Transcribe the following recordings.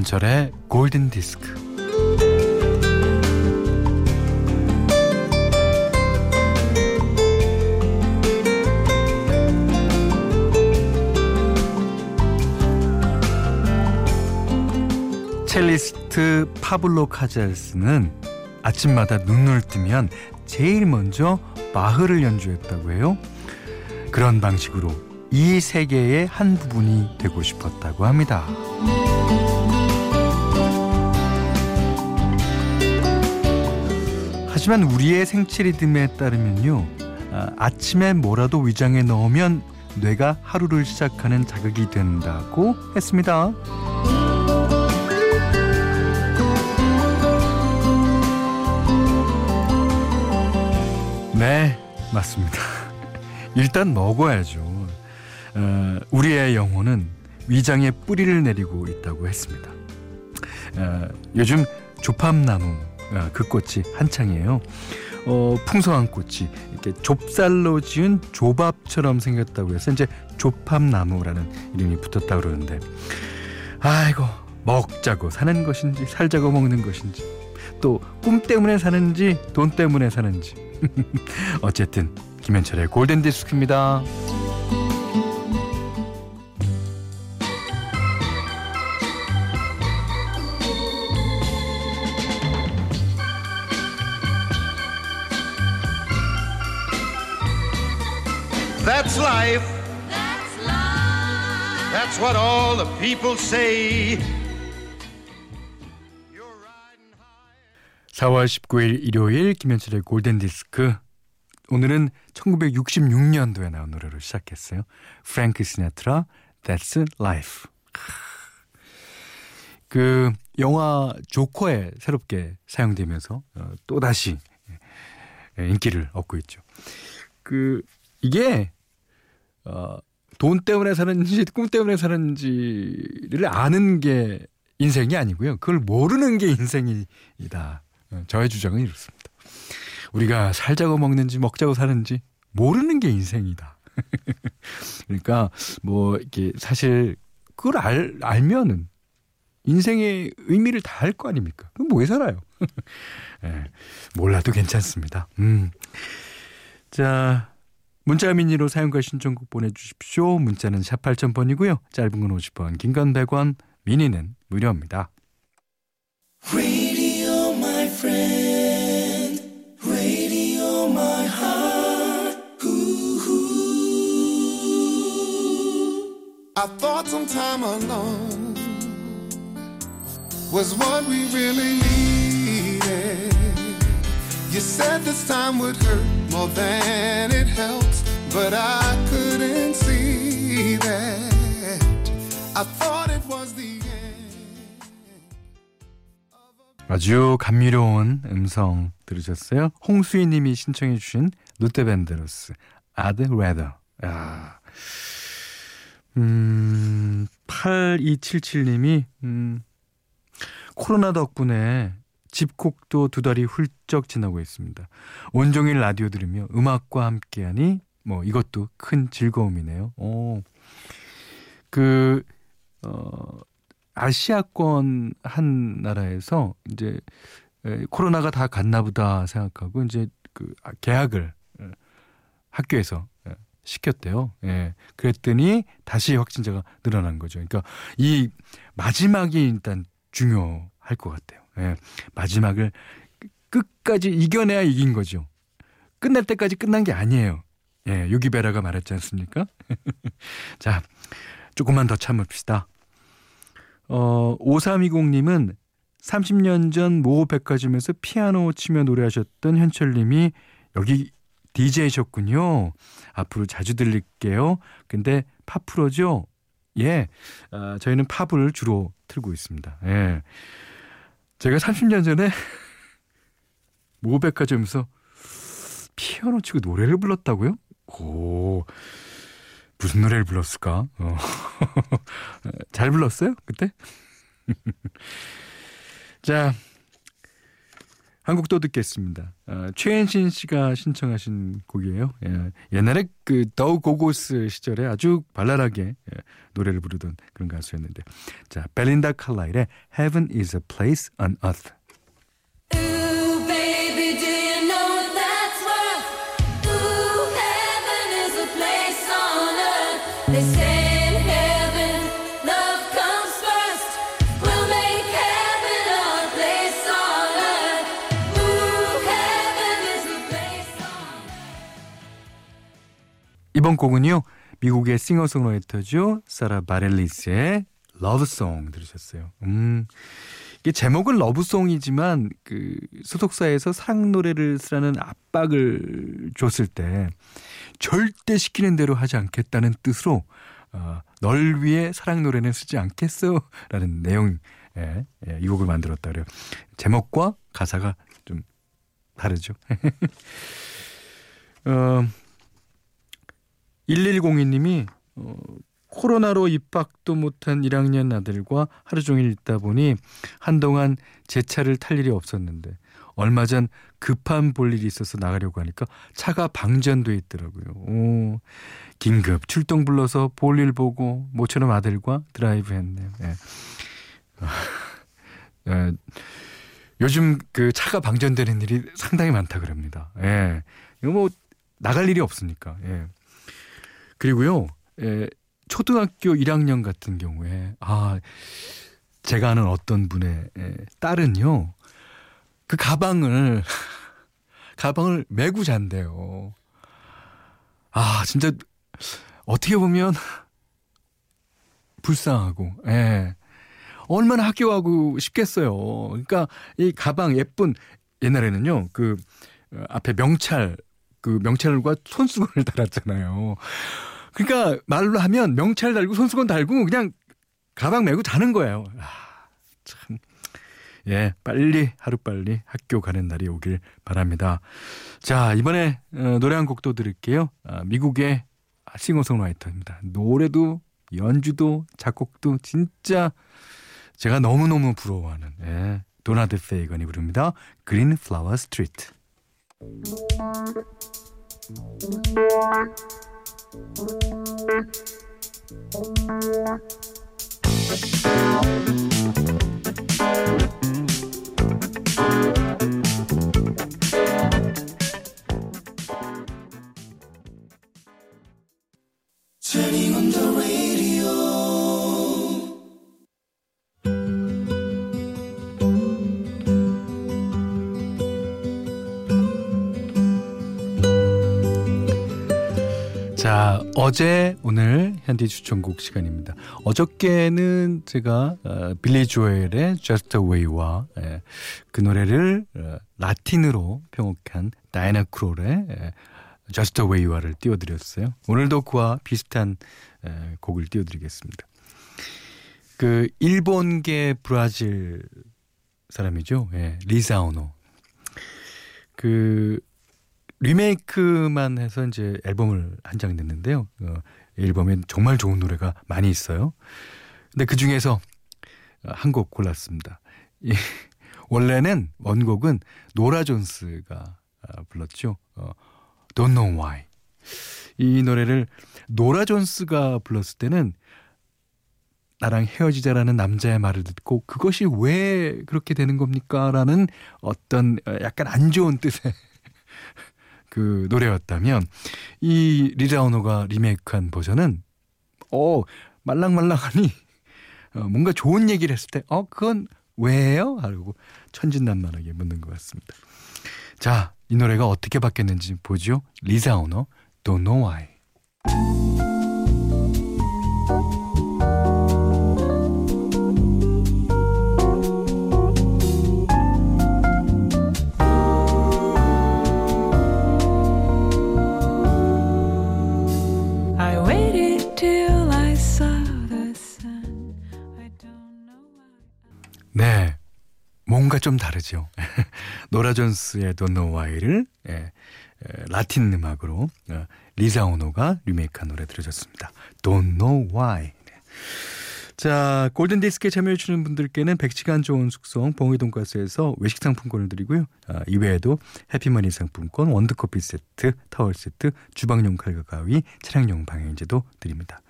김현철의 골든 디스크. 첼리스트 파블로 카잘스는 아침마다 눈을 뜨면 제일 먼저 마흐를 연주했다고 해요. 그런 방식으로 이 세계의 한 부분이 되고 싶었다고 합니다. 하지만 우리의 생체 리듬에 따르면요. 아, 침에 뭐라도 위장에 넣으면 뇌가 하루를 시작하는 자극이 된다고 했습니다. 네, 맞습니다. 일단 먹어야죠. 어, 우리의 영혼은 위장에 뿌리를 내리고 있다고 했습니다. 어, 요즘 조팝나무 어, 그 꽃이 한창이에요. 어, 풍성한 꽃이 이렇게 좁쌀로 지은 조밥처럼 생겼다고 해서 이제 조팝나무라는 이름이 붙었다 그러는데 아이고 먹자고 사는 것인지 살자고 먹는 것인지 또 꿈 때문에 사는지 돈 때문에 사는지 어쨌든 김현철의 골든 디스크입니다. Life. That's life. That's what all the people say. 4월 19일 일요일 김현철의 골든 디스크 오늘은 1966년도에 나온 노래로 시작했어요. 프랭크 시네트라 That's Life. 그 영화 조커에 새롭게 사용되면서 어, 또 다시 예, 인기를 얻고 있죠. 그 이게 어, 돈 때문에 사는지 꿈 때문에 사는지를 아는 게 인생이 아니고요. 그걸 모르는 게 인생이다. 어, 저의 주장은 이렇습니다. 우리가 살자고 먹는지 먹자고 사는지 모르는 게 인생이다. 그러니까 뭐 이게 사실 그걸 알, 알면은 인생의 의미를 다 알 거 아닙니까? 그럼 뭐왜 살아요? 네, 몰라도 괜찮습니다. 음. 자, 문자 미니로 사용과 신청곡 보내주십시오. 문자는 샵 8000번이고요. 짧은 건 50원, 긴 건 100원, 미니는 무료입니다. You said this time would hurt more than it helps, but I couldn't see that. I thought it was the end. 아주 감미로운 음성 들으셨어요? 홍수희 님이 신청해 주신 루테 밴데로스 아드 레더. 아. 음, 8277님이, 음, 코로나 덕분에 집콕도 두 달이 훌쩍 지나고 있습니다. 온종일 라디오 들으며 음악과 함께하니, 뭐, 이것도 큰 즐거움이네요. 오. 그, 어, 아시아권 한 나라에서 이제 에, 코로나가 다 갔나 보다 생각하고 이제 그 아, 계약을 학교에서 시켰대요. 예. 그랬더니 다시 확진자가 늘어난 거죠. 그러니까 이 마지막이 일단 중요할 것 같아요. 예. 마지막을 끝까지 이겨내야 이긴 거죠. 끝날 때까지 끝난 게 아니에요. 예, 유기베라가 말했지 않습니까? 자, 조금만 더 참읍시다. 어, 5320님은 30년 전 모 백화점에서 피아노 치며 노래하셨던 현철님이 여기 DJ셨군요. 앞으로 자주 들릴게요. 근데 팝 프로죠? 예. 아, 저희는 팝을 주로 틀고 있습니다. 예. 제가 30년 전에 모백화점에서 피아노 치고 노래를 불렀다고요? 오. 무슨 노래를 불렀을까? 어. 잘 불렀어요? 그때? 자, 한곡 또 듣겠습니다. 어, 최현신 씨가 신청하신 곡이에요. 예, 옛날에 그 더우 고고스 시절에 아주 발랄하게 예, 노래를 부르던 그런 가수였는데. 자, 벨린다 칼라일의 Heaven is a place on earth. Baby, 이번 곡은요. 미국의 싱어송라이터죠. 사라 바렐리스의 러브송 들으셨어요. 음. 이게 제목은 러브송이지만 그 소속사에서 사랑 노래를 쓰라는 압박을 줬을 때 절대 시키는 대로 하지 않겠다는 뜻으로 어, 널 위해 사랑 노래는 쓰지 않겠어라는 내용 예, 예, 이 곡을 만들었다 그래요. 제목과 가사가 좀 다르죠. 어, 1102님이 어, 코로나로 입학도 못한 1학년 아들과 하루 종일 있다 보니 한동안 제 차를 탈 일이 없었는데 얼마 전 급한 볼 일이 있어서 나가려고 하니까 차가 방전돼 있더라고요. 오, 긴급 출동 불러서 볼 일 보고 모처럼 아들과 드라이브 했네요. 예. 예, 요즘 그 차가 방전되는 일이 상당히 많다 그럽니다. 예. 이거 뭐 나갈 일이 없으니까. 예. 그리고요. 예, 초등학교 1학년 같은 경우에 아 제가 아는 어떤 분의 예, 딸은요. 그 가방을 가방을 메고 잔대요. 아, 진짜 어떻게 보면 불쌍하고 예. 얼마나 학교 가고 싶겠어요. 그러니까 이 가방 예쁜 옛날에는요. 그 어, 앞에 명찰 그 명찰과 손수건을 달았잖아요. 그러니까 말로 하면 명찰 달고 손수건 달고 그냥 가방 메고 자는 거예요. 아, 참. 예, 빨리 하루빨리 학교 가는 날이 오길 바랍니다. 자, 이번에 어, 노래 한 곡도 들을게요. 아, 미국의 싱어송라이터입니다. 노래도 연주도 작곡도 진짜 제가 너무너무 부러워하는 예, 도널드 페이건이 부릅니다. Green Flower Street. Thank you. 자, 어제 오늘 현디 추천곡 시간입니다. 어저께는 제가 어, 빌리 조엘의 Just a Way와 예, 그 노래를 어, 라틴으로 편곡한 다이나 크롤의 예, Just a Way와를 띄워드렸어요. 오늘도 그와 비슷한 예, 곡을 띄워드리겠습니다. 그 일본계 브라질 사람이죠. 예, 리사오노. 그 리메이크만 해서 이제 앨범을 한 장 냈는데요. 어, 앨범에 정말 좋은 노래가 많이 있어요. 근데 그 중에서 한 곡 골랐습니다. 이, 원래는 원곡은 노라 존스가 아, 불렀죠. 어, Don't Know Why. 이 노래를 노라 존스가 불렀을 때는 나랑 헤어지자라는 남자의 말을 듣고 그것이 왜 그렇게 되는 겁니까? 라는 어떤 약간 안 좋은 뜻의 그 노래였다면 이 리자오노가 리메이크한 버전은 어 말랑말랑하니 어, 뭔가 좋은 얘기를 했을 때 어 그건 왜요? 하고 천진난만하게 묻는 것 같습니다. 자, 이 노래가 어떻게 바뀌었는지 보죠. 리자오노 Don't Know Why. 네. 뭔가 좀 다르죠. 노라 존스의 Don't Know Why를 예, 예, 라틴 음악으로 어, 리사 오노가 리메이크한 노래 들으셨습니다. Don't Know Why. 네. 자, 골든 디스크에 참여해주시는 분들께는 100시간 저온 숙성 봉이 돈가스에서 외식 상품권을 드리고요. 아, 이외에도 해피머니 상품권, 원두커피 세트, 타월 세트, 주방용 칼과 가위, 차량용 방향제도 드립니다.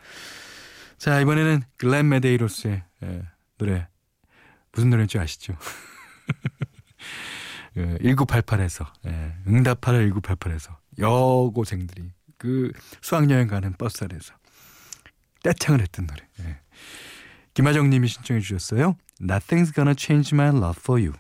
자, 이번에는 글렌 메데이로스의 예, 노래. 무슨 노래인지 아시죠? 1988에서, 예, 응답하라 1988에서 여고생들이 그 수학여행 가는 버스 안에서 떼창을 했던 노래. 예. 김하정 님이 신청해 주셨어요. Nothing's gonna change my love for you.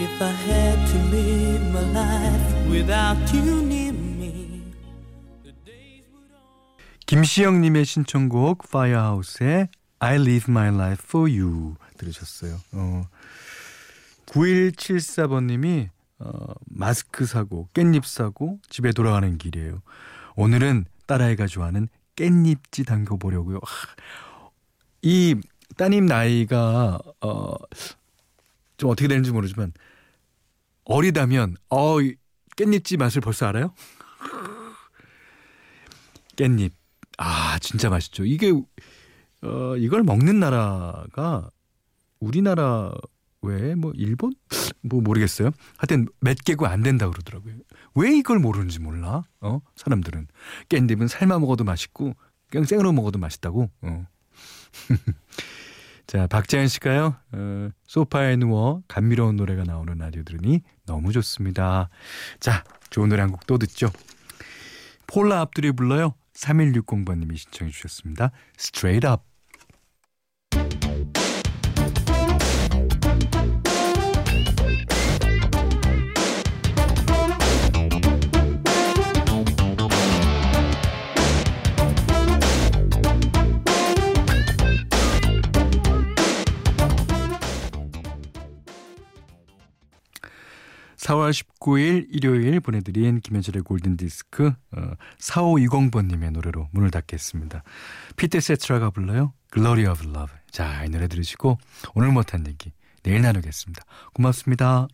If I had to live my life without you near me, the days would all. 김시영 님의 신청곡 Firehouse의 I live my life for you 들으셨어요. 어. 9174번 님이 어, 마스크 사고 깻잎 사고 집에 돌아가는 길이에요. 오늘은 딸아이가 좋아하는 깻잎지 담궈 보려고요. 이 따님 나이가 어, 좀 어떻게 되는지 모르지만 어리다면 어이 깻잎지 맛을 벌써 알아요? 깻잎 아 진짜 맛있죠. 이게 어 이걸 먹는 나라가 우리나라 외에 뭐 일본 뭐 모르겠어요. 하여튼 몇 개국 안 된다 그러더라고요. 왜 이걸 모르는지 몰라. 어 사람들은 깻잎은 삶아 먹어도 맛있고 그냥 생으로 먹어도 맛있다고. 어. 자, 박재현 씨가요, 어, 소파에 누워 감미로운 노래가 나오는 라디오 들으니 너무 좋습니다. 자, 좋은 노래 한 곡 또 듣죠. 폴라 앞들이 불러요. 3160번님이 신청해 주셨습니다. Straight Up. 19일) 일요일 보내드린 김현철의 골든디스크 어, 4520번님의 노래로 문을 닫겠습니다. 피터 세트라가 불러요. Glory of Love. 자 이 노래 들으시고 오늘 못한 얘기 내일 나누겠습니다. 고맙습니다